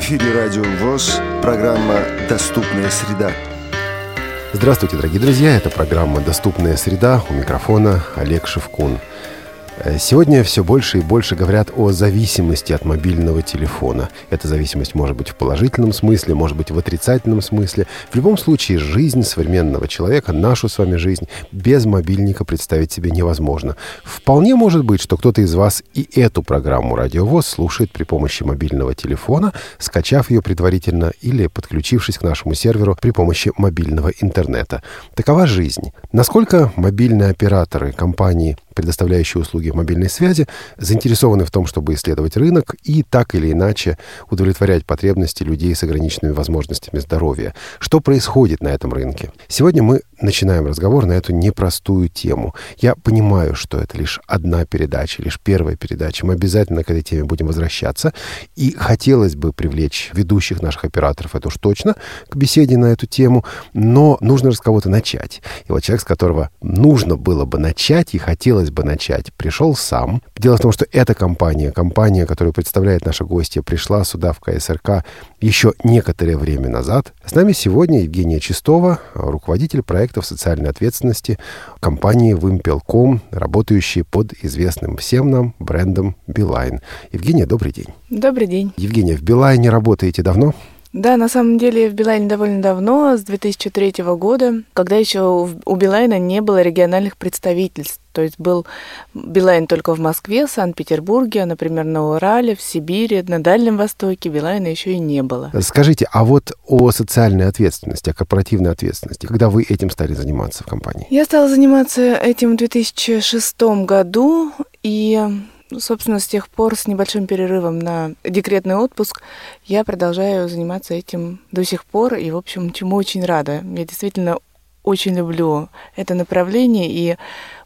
эфире Радио ВОЗ, программа «Доступная среда». Здравствуйте, дорогие друзья, это программа «Доступная среда», у микрофона Олег Шевкун – сегодня все больше и больше говорят о зависимости от мобильного телефона. Эта зависимость может быть в положительном смысле, может быть в отрицательном смысле. В любом случае, жизнь современного человека, нашу с вами жизнь, без мобильника представить себе невозможно. Вполне может быть, что кто-то из вас и эту программу «Радиовоз» слушает при помощи мобильного телефона, скачав ее предварительно или подключившись к нашему серверу при помощи мобильного интернета. Такова жизнь. Насколько мобильные операторы, компании предоставляющие услуги мобильной связи, заинтересованы в том, чтобы исследовать рынок и так или иначе удовлетворять потребности людей с ограниченными возможностями здоровья. Что происходит на этом рынке? Сегодня мы начинаем разговор на эту непростую тему. Я понимаю, что это лишь одна передача, лишь первая передача. Мы обязательно к этой теме будем возвращаться. И хотелось бы привлечь ведущих наших операторов, это уж точно, к беседе на эту тему. Но нужно же с кого-то начать. И вот человек, с которого нужно было бы начать и хотелось бы начать, пришел сам. Дело в том, что эта компания, компания, которую представляет наша гостья, пришла сюда в КСРК еще некоторое время назад. С нами сегодня Евгения Чистова, руководитель проектов социальной ответственности компании «Вымпелком», работающей под известным всем нам брендом «Билайн». Евгения, добрый день. Добрый день. Евгения, в «Билайне» работаете давно? Да, на самом деле в Билайне довольно давно, с 2003 года, когда еще у Билайна не было региональных представительств. То есть был Билайн только в Москве, Санкт-Петербурге, например, на Урале, в Сибири, на Дальнем Востоке Билайна еще и не было. Скажите, а вот о социальной ответственности, о корпоративной ответственности, когда вы этим стали заниматься в компании? Я стала заниматься этим в 2006 году, и Собственно, с тех пор, с небольшим перерывом на декретный отпуск, я продолжаю заниматься этим до сих пор, и, в общем, чему очень рада. Я действительно очень люблю это направление, и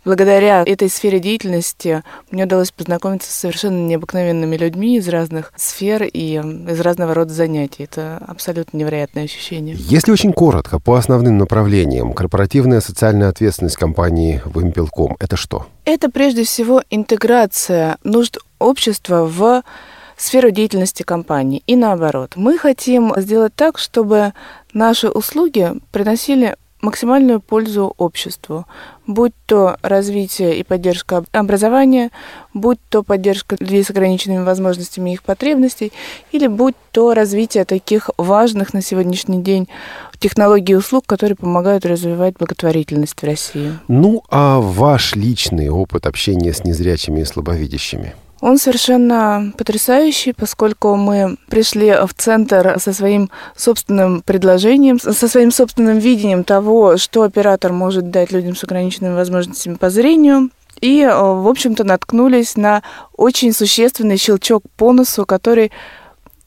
благодаря этой сфере деятельности мне удалось познакомиться с совершенно необыкновенными людьми из разных сфер и из разного рода занятий. Это абсолютно невероятное ощущение. Если очень коротко, по основным направлениям, корпоративная социальная ответственность компании «Вымпелком» — это что? Это прежде всего интеграция нужд общества в сферу деятельности компании и наоборот. Мы хотим сделать так, чтобы наши услуги приносили максимальную пользу обществу, будь то развитие и поддержка образования, будь то поддержка людей с ограниченными возможностями и их потребностей, или будь то развитие таких важных на сегодняшний день технологий и услуг, которые помогают развивать благотворительность в России. Ну, а ваш личный опыт общения с незрячими и слабовидящими – он совершенно потрясающий, поскольку мы пришли в центр со своим собственным предложением, со своим собственным видением того, что оператор может дать людям с ограниченными возможностями по зрению. И, э, в общем-то, наткнулись на очень существенный щелчок по носу, который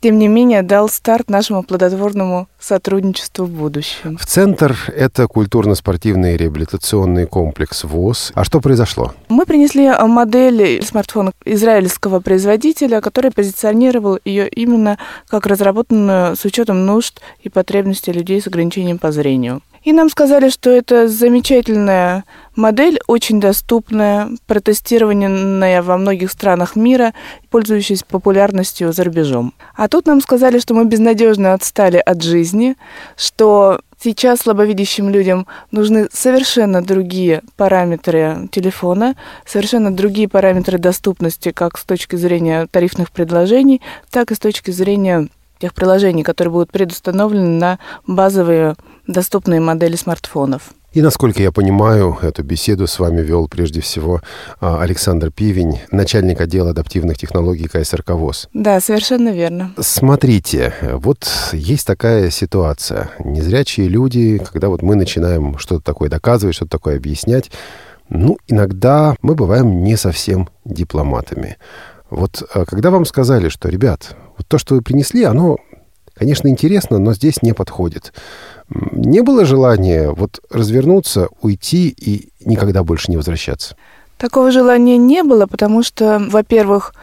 тем не менее, дал старт нашему плодотворному сотрудничеству в будущем. В центр это культурно-спортивный реабилитационный комплекс ВОЗ. А что произошло? Мы принесли модель смартфона израильского производителя, который позиционировал ее именно как разработанную с учетом нужд и потребностей людей с ограничением по зрению. И нам сказали, что это замечательная модель, очень доступная, протестированная во многих странах мира, пользующаяся популярностью за рубежом. А тут нам сказали, что мы безнадежно отстали от жизни, что Сейчас слабовидящим людям нужны совершенно другие параметры телефона, совершенно другие параметры доступности как с точки зрения тарифных предложений, так и с точки зрения тех приложений, которые будут предустановлены на базовые доступные модели смартфонов. И, насколько я понимаю, эту беседу с вами вел прежде всего а, Александр Пивень, начальник отдела адаптивных технологий КСРК ВОЗ. Да, совершенно верно. Смотрите, вот есть такая ситуация. Незрячие люди, когда вот мы начинаем что-то такое доказывать, что-то такое объяснять, ну, иногда мы бываем не совсем дипломатами. Вот а, когда вам сказали, что, ребят, вот то, что вы принесли, оно, конечно, интересно, но здесь не подходит. Не было желания вот развернуться, уйти и никогда больше не возвращаться? Такого желания не было, потому что, во-первых,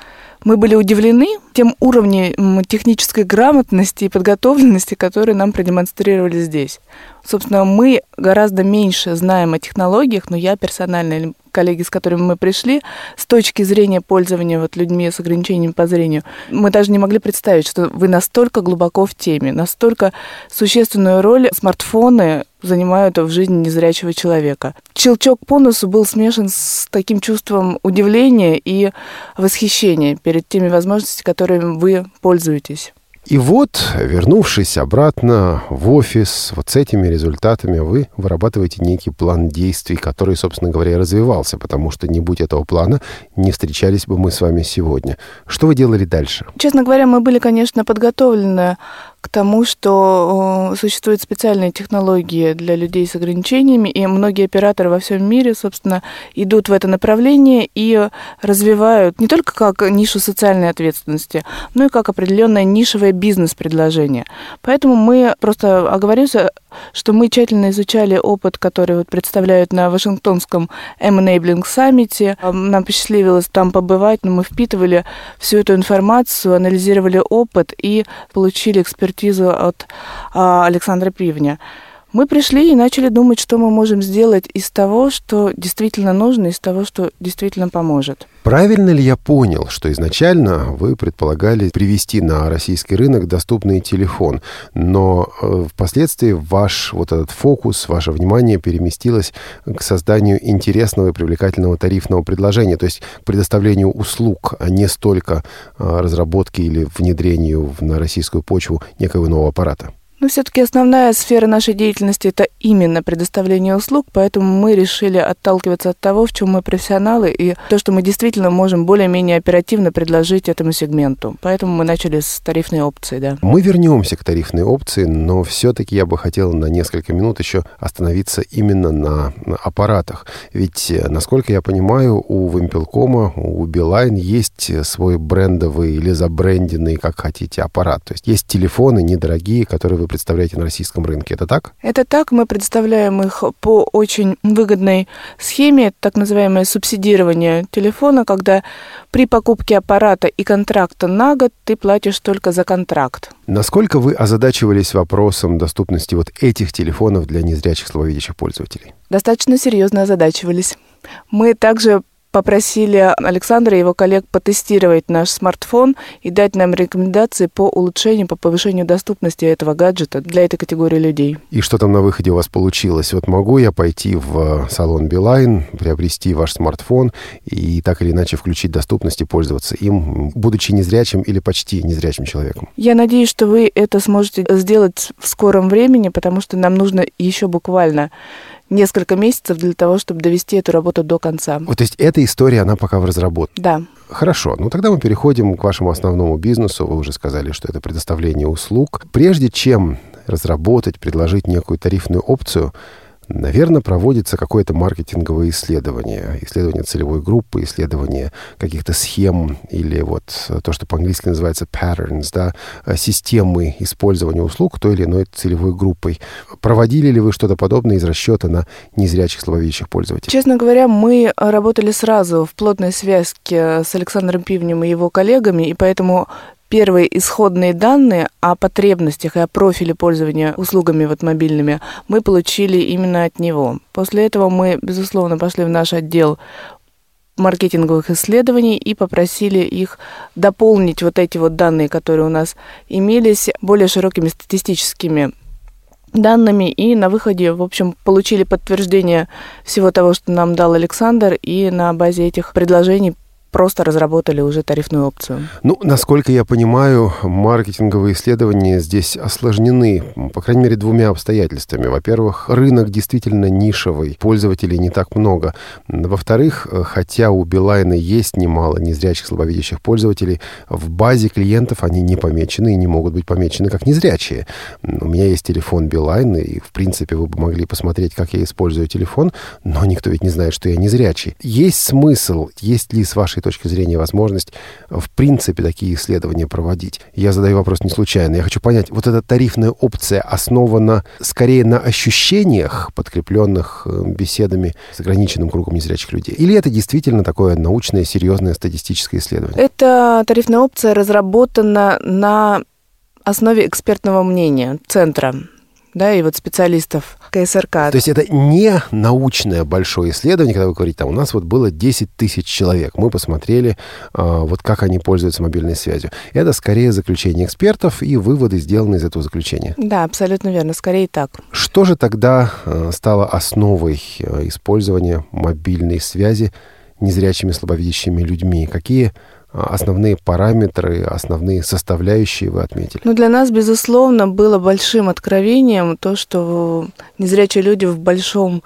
мы были удивлены тем уровнем технической грамотности и подготовленности, которые нам продемонстрировали здесь. Собственно, мы гораздо меньше знаем о технологиях, но я персонально коллеги, с которыми мы пришли, с точки зрения пользования вот людьми с ограничением по зрению, мы даже не могли представить, что вы настолько глубоко в теме, настолько существенную роль смартфоны занимают в жизни незрячего человека. Щелчок по носу был смешан с таким чувством удивления и восхищения перед теми возможностями, которыми вы пользуетесь. И вот, вернувшись обратно в офис, вот с этими результатами вы вырабатываете некий план действий, который, собственно говоря, развивался, потому что не будь этого плана, не встречались бы мы с вами сегодня. Что вы делали дальше? Честно говоря, мы были, конечно, подготовлены к тому, что э, существуют специальные технологии для людей с ограничениями, и многие операторы во всем мире, собственно, идут в это направление и развивают не только как нишу социальной ответственности, но и как определенное нишевое бизнес-предложение. Поэтому мы просто оговоримся, что мы тщательно изучали опыт, который вот представляют на Вашингтонском M-Enabling саммите. Нам посчастливилось там побывать, но мы впитывали всю эту информацию, анализировали опыт и получили экспертизу экспертизу от а, Александра Пивня. Мы пришли и начали думать, что мы можем сделать из того, что действительно нужно, из того, что действительно поможет. Правильно ли я понял, что изначально вы предполагали привести на российский рынок доступный телефон, но э, впоследствии ваш вот этот фокус, ваше внимание переместилось к созданию интересного и привлекательного тарифного предложения, то есть к предоставлению услуг, а не столько э, разработки или внедрению на российскую почву некого нового аппарата? Но все-таки основная сфера нашей деятельности это именно предоставление услуг, поэтому мы решили отталкиваться от того, в чем мы профессионалы, и то, что мы действительно можем более-менее оперативно предложить этому сегменту. Поэтому мы начали с тарифной опции, да. Мы вернемся к тарифной опции, но все-таки я бы хотел на несколько минут еще остановиться именно на, аппаратах. Ведь, э, насколько я понимаю, у Вимпелкома, у Билайн есть свой брендовый или забренденный, как хотите, аппарат. То есть есть телефоны недорогие, которые вы представляете на российском рынке. Это так? Это так. Мы представляем их по очень выгодной схеме, так называемое субсидирование телефона, когда при покупке аппарата и контракта на год ты платишь только за контракт. Насколько вы озадачивались вопросом доступности вот этих телефонов для незрячих слабовидящих пользователей? Достаточно серьезно озадачивались. Мы также попросили Александра и его коллег потестировать наш смартфон и дать нам рекомендации по улучшению, по повышению доступности этого гаджета для этой категории людей. И что там на выходе у вас получилось? Вот могу я пойти в салон Билайн, приобрести ваш смартфон и так или иначе включить доступность и пользоваться им, будучи незрячим или почти незрячим человеком? Я надеюсь, что вы это сможете сделать в скором времени, потому что нам нужно еще буквально несколько месяцев для того, чтобы довести эту работу до конца. Вот, то есть эта история, она пока в разработке? Да. Хорошо, ну тогда мы переходим к вашему основному бизнесу. Вы уже сказали, что это предоставление услуг. Прежде чем разработать, предложить некую тарифную опцию, Наверное, проводится какое-то маркетинговое исследование, исследование целевой группы, исследование каких-то схем или вот то, что по-английски называется patterns, да, системы использования услуг той или иной целевой группой. Проводили ли вы что-то подобное из расчета на незрячих слабовидящих пользователей? Честно говоря, мы работали сразу в плотной связке с Александром Пивнем и его коллегами, и поэтому первые исходные данные о потребностях и о профиле пользования услугами вот мобильными мы получили именно от него. После этого мы, безусловно, пошли в наш отдел маркетинговых исследований и попросили их дополнить вот эти вот данные, которые у нас имелись, более широкими статистическими данными и на выходе, в общем, получили подтверждение всего того, что нам дал Александр, и на базе этих предложений просто разработали уже тарифную опцию? Ну, насколько я понимаю, маркетинговые исследования здесь осложнены, по крайней мере, двумя обстоятельствами. Во-первых, рынок действительно нишевый, пользователей не так много. Во-вторых, хотя у Билайна есть немало незрячих, слабовидящих пользователей, в базе клиентов они не помечены и не могут быть помечены как незрячие. У меня есть телефон Билайн, и, в принципе, вы бы могли посмотреть, как я использую телефон, но никто ведь не знает, что я незрячий. Есть смысл, есть ли с вашей точки зрения возможность в принципе такие исследования проводить. Я задаю вопрос не случайно. Я хочу понять, вот эта тарифная опция основана скорее на ощущениях, подкрепленных э, беседами с ограниченным кругом незрячих людей? Или это действительно такое научное, серьезное статистическое исследование? Эта тарифная опция разработана на основе экспертного мнения центра да, и вот специалистов КСРК. То есть это не научное большое исследование, когда вы говорите, там, у нас вот было 10 тысяч человек, мы посмотрели, а, вот как они пользуются мобильной связью. Это скорее заключение экспертов и выводы, сделанные из этого заключения. Да, абсолютно верно, скорее так. Что же тогда а, стало основой а, использования мобильной связи незрячими, слабовидящими людьми? Какие основные параметры, основные составляющие вы отметили? Ну, для нас, безусловно, было большим откровением то, что незрячие люди в большом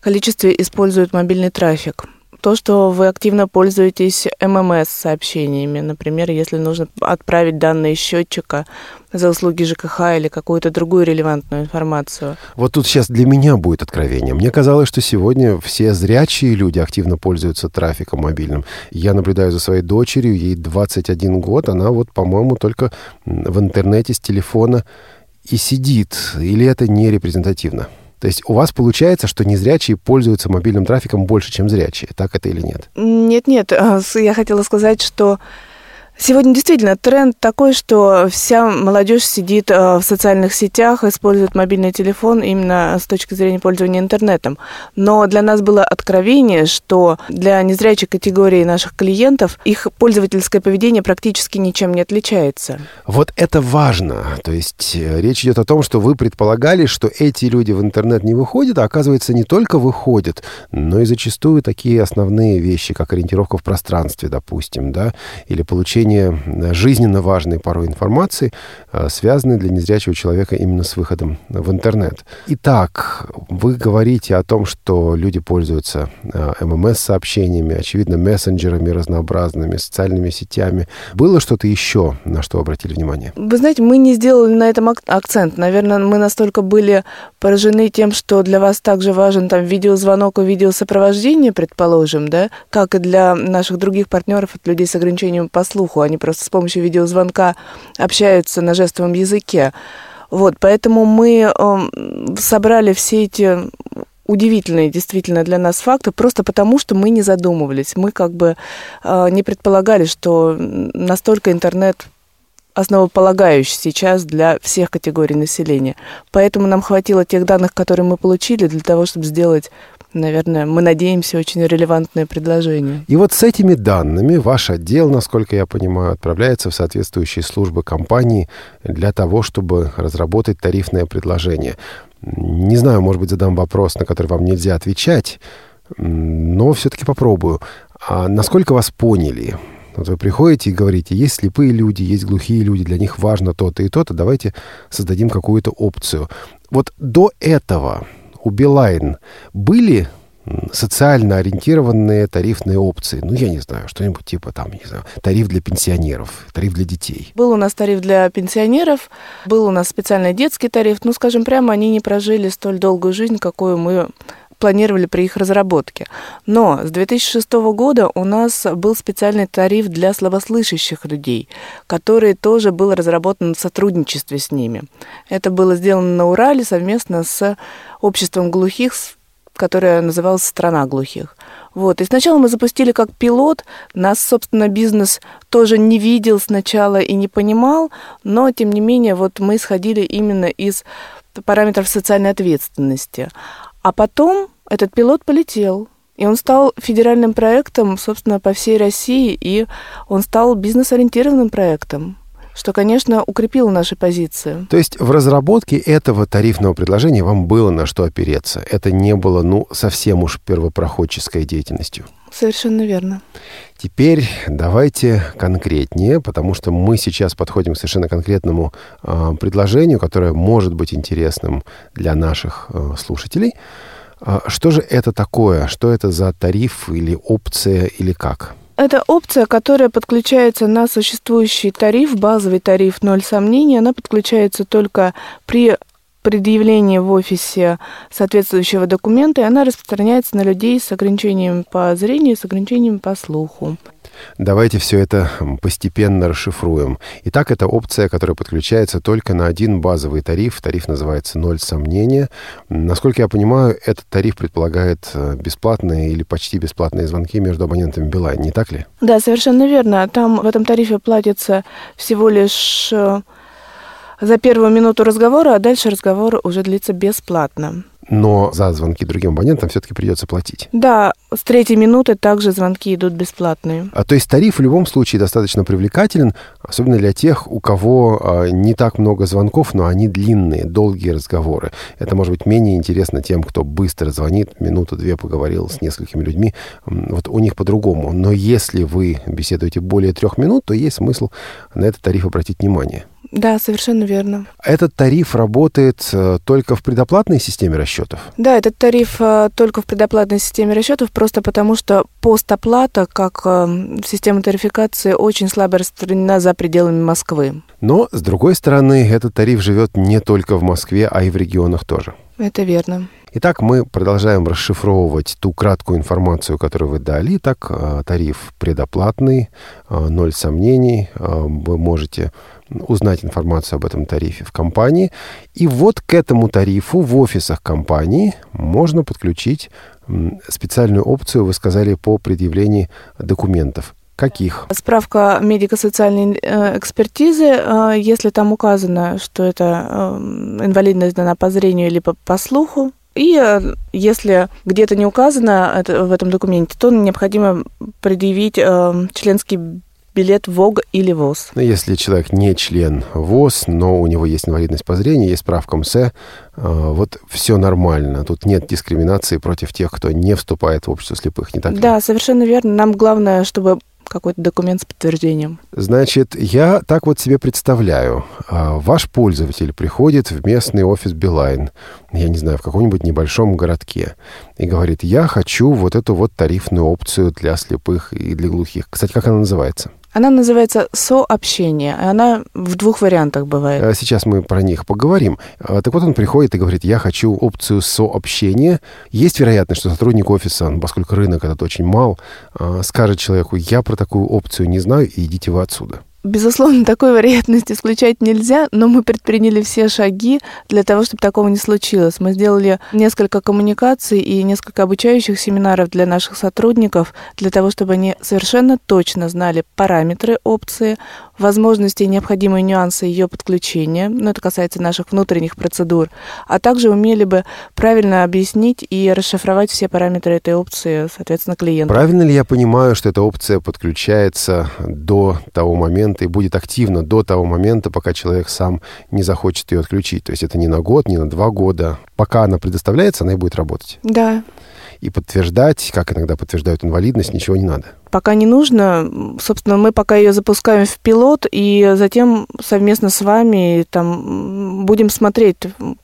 количестве используют мобильный трафик то, что вы активно пользуетесь ММС-сообщениями. Например, если нужно отправить данные счетчика за услуги ЖКХ или какую-то другую релевантную информацию. Вот тут сейчас для меня будет откровение. Мне казалось, что сегодня все зрячие люди активно пользуются трафиком мобильным. Я наблюдаю за своей дочерью, ей 21 год, она вот, по-моему, только в интернете с телефона и сидит. Или это не репрезентативно? То есть у вас получается, что незрячие пользуются мобильным трафиком больше, чем зрячие. Так это или нет? Нет-нет, а, я хотела сказать, что Сегодня действительно тренд такой, что вся молодежь сидит э, в социальных сетях, использует мобильный телефон именно с точки зрения пользования интернетом. Но для нас было откровение, что для незрячей категории наших клиентов их пользовательское поведение практически ничем не отличается. Вот это важно. То есть э, речь идет о том, что вы предполагали, что эти люди в интернет не выходят, а оказывается не только выходят, но и зачастую такие основные вещи, как ориентировка в пространстве, допустим, да, или получение получения э, жизненно важной порой информации, э, связанной для незрячего человека именно с выходом в интернет. Итак, вы говорите о том, что люди пользуются э, ММС-сообщениями, очевидно, мессенджерами разнообразными, социальными сетями. Было что-то еще, на что обратили внимание? Вы знаете, мы не сделали на этом акцент. Наверное, мы настолько были поражены тем, что для вас также важен там видеозвонок и видеосопровождение, предположим, да, как и для наших других партнеров, от людей с ограничением по слуху слуху, они просто с помощью видеозвонка общаются на жестовом языке. Вот, поэтому мы э, собрали все эти удивительные действительно для нас факты, просто потому что мы не задумывались. Мы как бы э, не предполагали, что настолько интернет основополагающий сейчас для всех категорий населения. Поэтому нам хватило тех данных, которые мы получили, для того, чтобы сделать наверное, мы надеемся, очень релевантное предложение. И вот с этими данными ваш отдел, насколько я понимаю, отправляется в соответствующие службы компании для того, чтобы разработать тарифное предложение. Не знаю, может быть, задам вопрос, на который вам нельзя отвечать, но все-таки попробую. А насколько вас поняли? Вот вы приходите и говорите, есть слепые люди, есть глухие люди, для них важно то-то и то-то, давайте создадим какую-то опцию. Вот до этого у Билайн были социально ориентированные тарифные опции. Ну, я не знаю, что-нибудь типа там, не знаю, тариф для пенсионеров, тариф для детей. Был у нас тариф для пенсионеров, был у нас специальный детский тариф. Ну, скажем прямо, они не прожили столь долгую жизнь, какую мы планировали при их разработке. Но с 2006 года у нас был специальный тариф для слабослышащих людей, который тоже был разработан в сотрудничестве с ними. Это было сделано на Урале совместно с обществом глухих, которое называлось «Страна глухих». Вот. И сначала мы запустили как пилот. Нас, собственно, бизнес тоже не видел сначала и не понимал, но, тем не менее, вот мы исходили именно из параметров социальной ответственности. А потом этот пилот полетел, и он стал федеральным проектом, собственно, по всей России, и он стал бизнес-ориентированным проектом что, конечно, укрепило наши позиции. То есть в разработке этого тарифного предложения вам было на что опереться? Это не было, ну, совсем уж первопроходческой деятельностью? Совершенно верно. Теперь давайте конкретнее, потому что мы сейчас подходим к совершенно конкретному э, предложению, которое может быть интересным для наших э, слушателей. Э, что же это такое? Что это за тариф или опция или как? Это опция, которая подключается на существующий тариф, базовый тариф «Ноль сомнений». Она подключается только при предъявлении в офисе соответствующего документа, и она распространяется на людей с ограничением по зрению, с ограничением по слуху. Давайте все это постепенно расшифруем. Итак, это опция, которая подключается только на один базовый тариф. Тариф называется «Ноль сомнения». Насколько я понимаю, этот тариф предполагает э, бесплатные или почти бесплатные звонки между абонентами Билайн, не так ли? Да, совершенно верно. Там в этом тарифе платится всего лишь э, за первую минуту разговора, а дальше разговор уже длится бесплатно но за звонки другим абонентам все-таки придется платить. Да, с третьей минуты также звонки идут бесплатные. А то есть тариф в любом случае достаточно привлекателен, особенно для тех, у кого а, не так много звонков, но они длинные, долгие разговоры. Это может быть менее интересно тем, кто быстро звонит, минуту-две поговорил с несколькими людьми. Вот у них по-другому. Но если вы беседуете более трех минут, то есть смысл на этот тариф обратить внимание. Да, совершенно верно. Этот тариф работает э, только в предоплатной системе расчетов? Да, этот тариф э, только в предоплатной системе расчетов, просто потому что постоплата, как э, система тарификации, очень слабо распространена за пределами Москвы. Но, с другой стороны, этот тариф живет не только в Москве, а и в регионах тоже. Это верно. Итак, мы продолжаем расшифровывать ту краткую информацию, которую вы дали. Итак, тариф предоплатный, ноль сомнений. Вы можете узнать информацию об этом тарифе в компании. И вот к этому тарифу в офисах компании можно подключить специальную опцию, вы сказали, по предъявлении документов. Каких? Справка медико-социальной э, экспертизы, э, если там указано, что это э, инвалидность дана по зрению или по, слуху, и если где-то не указано это, в этом документе, то необходимо предъявить э, членский билет ВОГ или ВОЗ. Ну, если человек не член ВОЗ, но у него есть инвалидность по зрению, есть справка МСЭ, вот все нормально. Тут нет дискриминации против тех, кто не вступает в общество слепых, не так ли? Да, совершенно верно. Нам главное, чтобы какой-то документ с подтверждением. Значит, я так вот себе представляю. А, ваш пользователь приходит в местный офис Билайн, я не знаю, в каком-нибудь небольшом городке, и говорит, я хочу вот эту вот тарифную опцию для слепых и для глухих. Кстати, как она называется? Она называется сообщение. Она в двух вариантах бывает. А сейчас мы про них поговорим. А, так вот он приходит и говорит, я хочу опцию сообщения. Есть вероятность, что сотрудник офиса, ну, поскольку рынок этот очень мал, а, скажет человеку, я про такую опцию не знаю, и идите вы отсюда. Безусловно, такой вероятности исключать нельзя, но мы предприняли все шаги для того, чтобы такого не случилось. Мы сделали несколько коммуникаций и несколько обучающих семинаров для наших сотрудников, для того, чтобы они совершенно точно знали параметры опции, возможности и необходимые нюансы ее подключения, ну, это касается наших внутренних процедур, а также умели бы правильно объяснить и расшифровать все параметры этой опции, соответственно, клиенту. Правильно ли я понимаю, что эта опция подключается до того момента и будет активна до того момента, пока человек сам не захочет ее отключить? То есть это не на год, не на два года. Пока она предоставляется, она и будет работать? Да, и подтверждать, как иногда подтверждают инвалидность, ничего не надо. Пока не нужно. Собственно, мы пока ее запускаем в пилот, и затем совместно с вами там будем смотреть,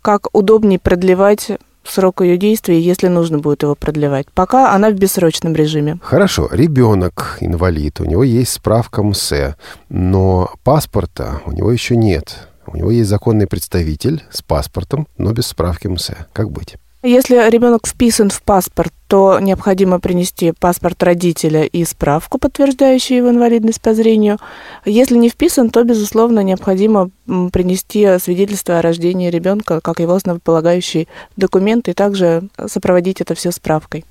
как удобнее продлевать срок ее действия, если нужно будет его продлевать. Пока она в бессрочном режиме. Хорошо. Ребенок инвалид, у него есть справка МСЭ, но паспорта у него еще нет. У него есть законный представитель с паспортом, но без справки МСЭ. Как быть? Если ребенок вписан в паспорт, то необходимо принести паспорт родителя и справку, подтверждающую его инвалидность по зрению. Если не вписан, то, безусловно, необходимо принести свидетельство о рождении ребенка как его основополагающий документ и также сопроводить это все справкой.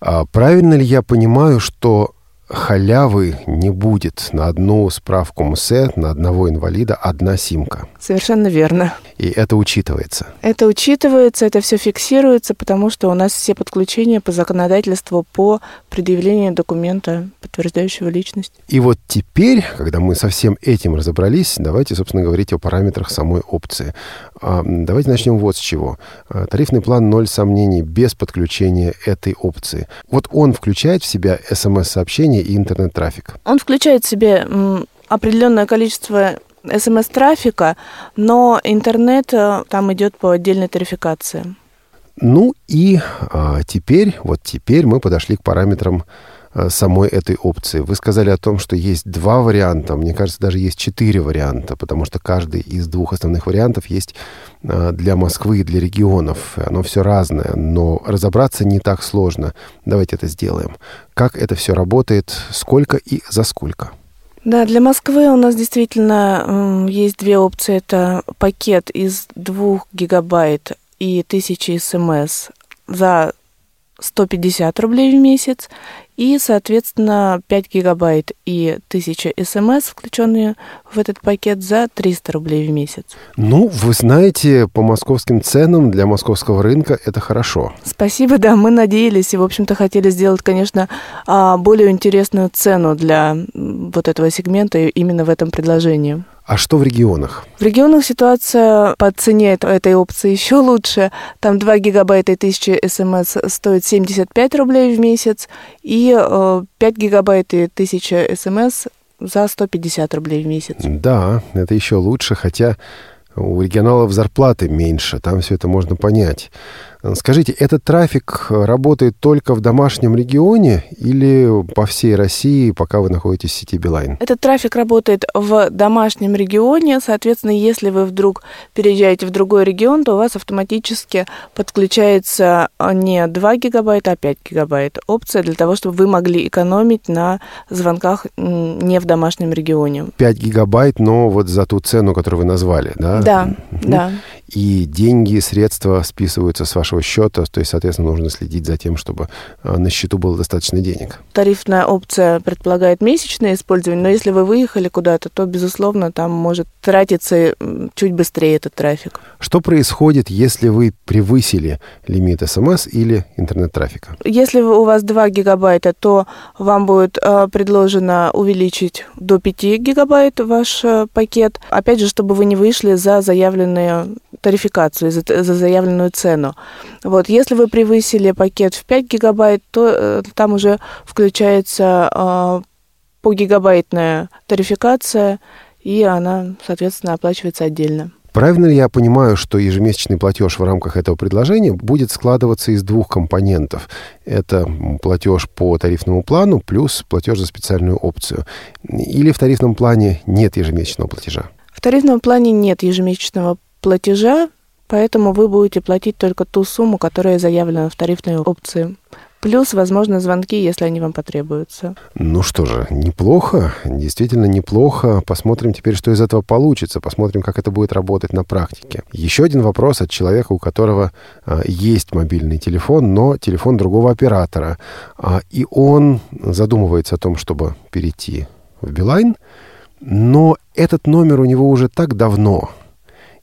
А правильно ли я понимаю, что халявы не будет на одну справку МСЭ, на одного инвалида одна симка. Совершенно верно. И это учитывается? Это учитывается, это все фиксируется, потому что у нас все подключения по законодательству по предъявлению документа, подтверждающего личность. И вот теперь, когда мы со всем этим разобрались, давайте, собственно, говорить о параметрах самой опции. А, давайте начнем вот с чего. А, тарифный план «Ноль сомнений» без подключения этой опции. Вот он включает в себя смс-сообщения и интернет-трафик? Он включает в себе определенное количество смс-трафика, но интернет э, там идет по отдельной тарификации. Ну и а, теперь, вот теперь мы подошли к параметрам а, самой этой опции. Вы сказали о том, что есть два варианта, мне кажется, даже есть четыре варианта, потому что каждый из двух основных вариантов есть а, для Москвы и для регионов. Оно все разное, но разобраться не так сложно. Давайте это сделаем. Как это все работает, сколько и за сколько? Да, для Москвы у нас действительно есть две опции. Это пакет из двух гигабайт и тысячи смс за 150 рублей в месяц, и, соответственно, 5 гигабайт и 1000 смс, включенные в этот пакет, за 300 рублей в месяц. Ну, вы знаете, по московским ценам для московского рынка это хорошо. Спасибо, да, мы надеялись и, в общем-то, хотели сделать, конечно, а, более интересную цену для вот этого сегмента именно в этом предложении. А что в регионах? В регионах ситуация по цене этой опции еще лучше. Там 2 гигабайта и 1000 смс стоит 75 рублей в месяц, и 5 э, гигабайт и 1000 смс за 150 рублей в месяц. Да, это еще лучше, хотя у регионалов зарплаты меньше, там все это можно понять. Скажите, этот трафик работает только в домашнем регионе или по всей России, пока вы находитесь в сети Билайн? Этот трафик работает в домашнем регионе. Соответственно, если вы вдруг переезжаете в другой регион, то у вас автоматически подключается не 2 гигабайта, а 5 гигабайт. Опция для того, чтобы вы могли экономить на звонках не в домашнем регионе. 5 гигабайт, но вот за ту цену, которую вы назвали, да? Да, да и деньги, средства списываются с вашего счета, то есть, соответственно, нужно следить за тем, чтобы а, на счету было достаточно денег. Тарифная опция предполагает месячное использование, но если вы выехали куда-то, то, безусловно, там может тратиться чуть быстрее этот трафик. Что происходит, если вы превысили лимит СМС или интернет-трафика? Если у вас 2 гигабайта, то вам будет а, предложено увеличить до 5 гигабайт ваш а, пакет. Опять же, чтобы вы не вышли за заявленные тарификацию, за, за заявленную цену. Вот, если вы превысили пакет в 5 гигабайт, то э, там уже включается э, по гигабайтная тарификация, и она, соответственно, оплачивается отдельно. Правильно ли я понимаю, что ежемесячный платеж в рамках этого предложения будет складываться из двух компонентов? Это платеж по тарифному плану плюс платеж за специальную опцию. Или в тарифном плане нет ежемесячного платежа? В тарифном плане нет ежемесячного платежа, поэтому вы будете платить только ту сумму, которая заявлена в тарифной опции. Плюс, возможно, звонки, если они вам потребуются. Ну что же, неплохо, действительно неплохо. Посмотрим теперь, что из этого получится. Посмотрим, как это будет работать на практике. Еще один вопрос от человека, у которого а, есть мобильный телефон, но телефон другого оператора. А, и он задумывается о том, чтобы перейти в Билайн, но этот номер у него уже так давно,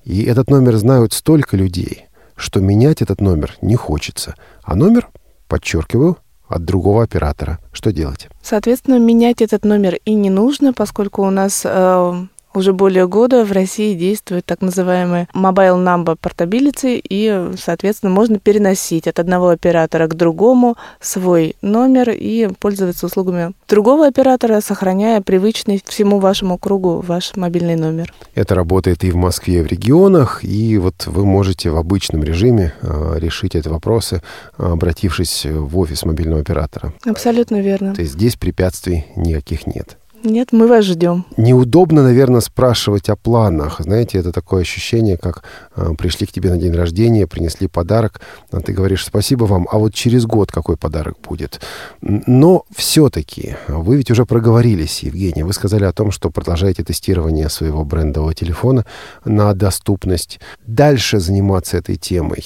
и этот номер знают столько людей, что менять этот номер не хочется. А номер, подчеркиваю, от другого оператора. Что делать? Соответственно, менять этот номер и не нужно, поскольку у нас э, уже более года в России действует так называемый Mobile Number Portability, и, соответственно, можно переносить от одного оператора к другому свой номер и пользоваться услугами другого оператора, сохраняя привычный всему вашему кругу ваш мобильный номер. Это работает и в Москве, и в регионах, и вот вы можете в обычном режиме э, решить эти вопросы, обратившись в офис мобильного оператора. Абсолютно верно. То есть здесь препятствий никаких нет. Нет, мы вас ждем. Неудобно, наверное, спрашивать о планах. Знаете, это такое ощущение, как э, пришли к тебе на день рождения, принесли подарок, а ты говоришь спасибо вам, а вот через год какой подарок будет. Но все-таки вы ведь уже проговорились, Евгений. Вы сказали о том, что продолжаете тестирование своего брендового телефона на доступность. Дальше заниматься этой темой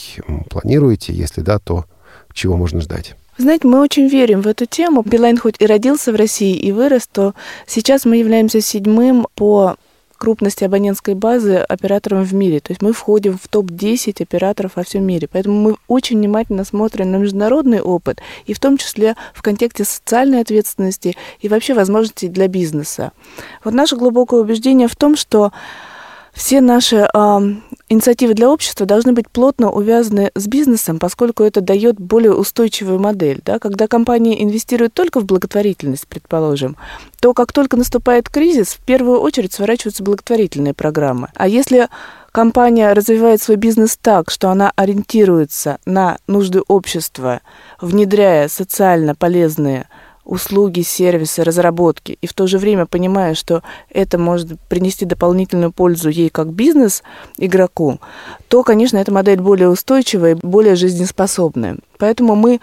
планируете? Если да, то чего можно ждать? Знаете, мы очень верим в эту тему. Билайн хоть и родился в России и вырос, то сейчас мы являемся седьмым по крупности абонентской базы оператором в мире. То есть мы входим в топ-10 операторов во всем мире. Поэтому мы очень внимательно смотрим на международный опыт, и в том числе в контексте социальной ответственности и вообще возможностей для бизнеса. Вот наше глубокое убеждение в том, что все наши э, инициативы для общества должны быть плотно увязаны с бизнесом, поскольку это дает более устойчивую модель. Да? Когда компания инвестирует только в благотворительность, предположим, то как только наступает кризис, в первую очередь сворачиваются благотворительные программы. А если компания развивает свой бизнес так, что она ориентируется на нужды общества, внедряя социально полезные услуги, сервисы, разработки, и в то же время понимая, что это может принести дополнительную пользу ей как бизнес-игроку, то, конечно, эта модель более устойчивая и более жизнеспособная. Поэтому мы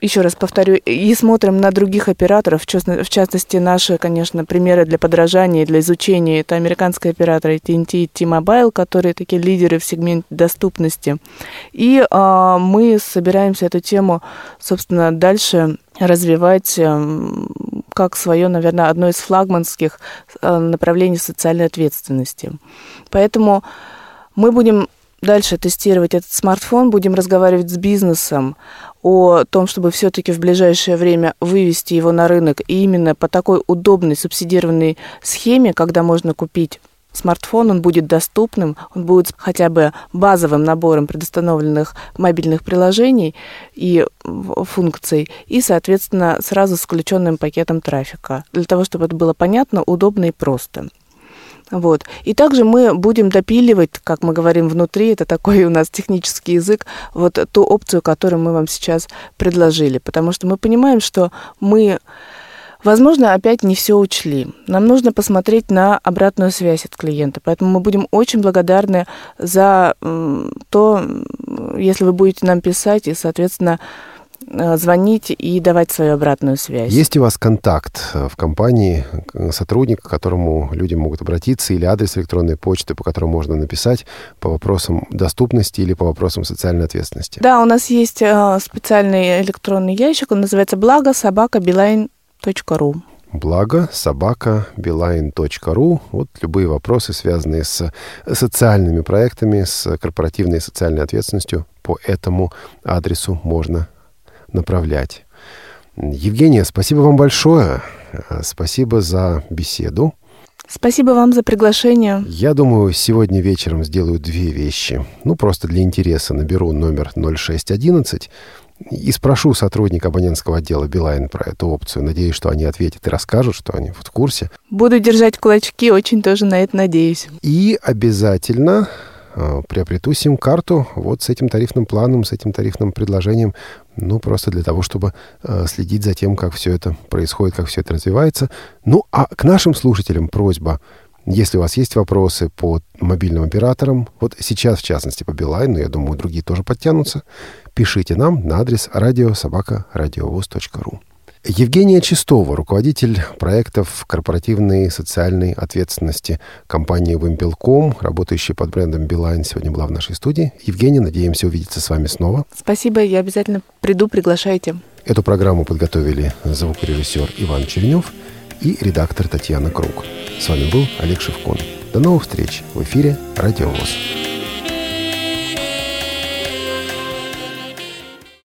еще раз повторю, и смотрим на других операторов, в частности, наши, конечно, примеры для подражания, для изучения. Это американские операторы TNT и T-Mobile, которые такие лидеры в сегменте доступности. И а, мы собираемся эту тему, собственно, дальше развивать эм, как свое, наверное, одно из флагманских э, направлений социальной ответственности. Поэтому мы будем дальше тестировать этот смартфон, будем разговаривать с бизнесом о том, чтобы все-таки в ближайшее время вывести его на рынок и именно по такой удобной субсидированной схеме, когда можно купить смартфон, он будет доступным, он будет хотя бы базовым набором предустановленных мобильных приложений и функций, и, соответственно, сразу с включенным пакетом трафика, для того, чтобы это было понятно, удобно и просто. Вот. И также мы будем допиливать, как мы говорим внутри, это такой у нас технический язык, вот ту опцию, которую мы вам сейчас предложили. Потому что мы понимаем, что мы Возможно, опять не все учли. Нам нужно посмотреть на обратную связь от клиента. Поэтому мы будем очень благодарны за то, если вы будете нам писать и, соответственно, э, звонить и давать свою обратную связь. Есть у вас контакт э, в компании, сотрудник, к которому люди могут обратиться, или адрес электронной почты, по которому можно написать по вопросам доступности или по вопросам социальной ответственности? Да, у нас есть э, специальный электронный ящик, он называется «Благо собака Билайн ру. Благо собака билайн.ру. Вот любые вопросы, связанные с социальными проектами, с корпоративной социальной ответственностью, по этому адресу можно направлять. Евгения, спасибо вам большое. Спасибо за беседу. Спасибо вам за приглашение. Я думаю, сегодня вечером сделаю две вещи. Ну, просто для интереса наберу номер 0611 и спрошу сотрудника абонентского отдела Билайн про эту опцию. Надеюсь, что они ответят и расскажут, что они в курсе. Буду держать кулачки, очень тоже на это надеюсь. И обязательно э, приобрету сим-карту вот с этим тарифным планом, с этим тарифным предложением, ну, просто для того, чтобы э, следить за тем, как все это происходит, как все это развивается. Ну, а к нашим слушателям просьба – если у вас есть вопросы по мобильным операторам, вот сейчас, в частности, по Билайн, но я думаю, другие тоже подтянутся, пишите нам на адрес радиособака.радиовоз.ру. Евгения Чистова, руководитель проектов корпоративной социальной ответственности компании «Вымпелком», работающая под брендом «Билайн», сегодня была в нашей студии. Евгения, надеемся увидеться с вами снова. Спасибо, я обязательно приду, приглашайте. Эту программу подготовили звукорежиссер Иван Черенев – и редактор Татьяна Круг. С вами был Олег Шевкун. До новых встреч в эфире «Радио ВОЗ».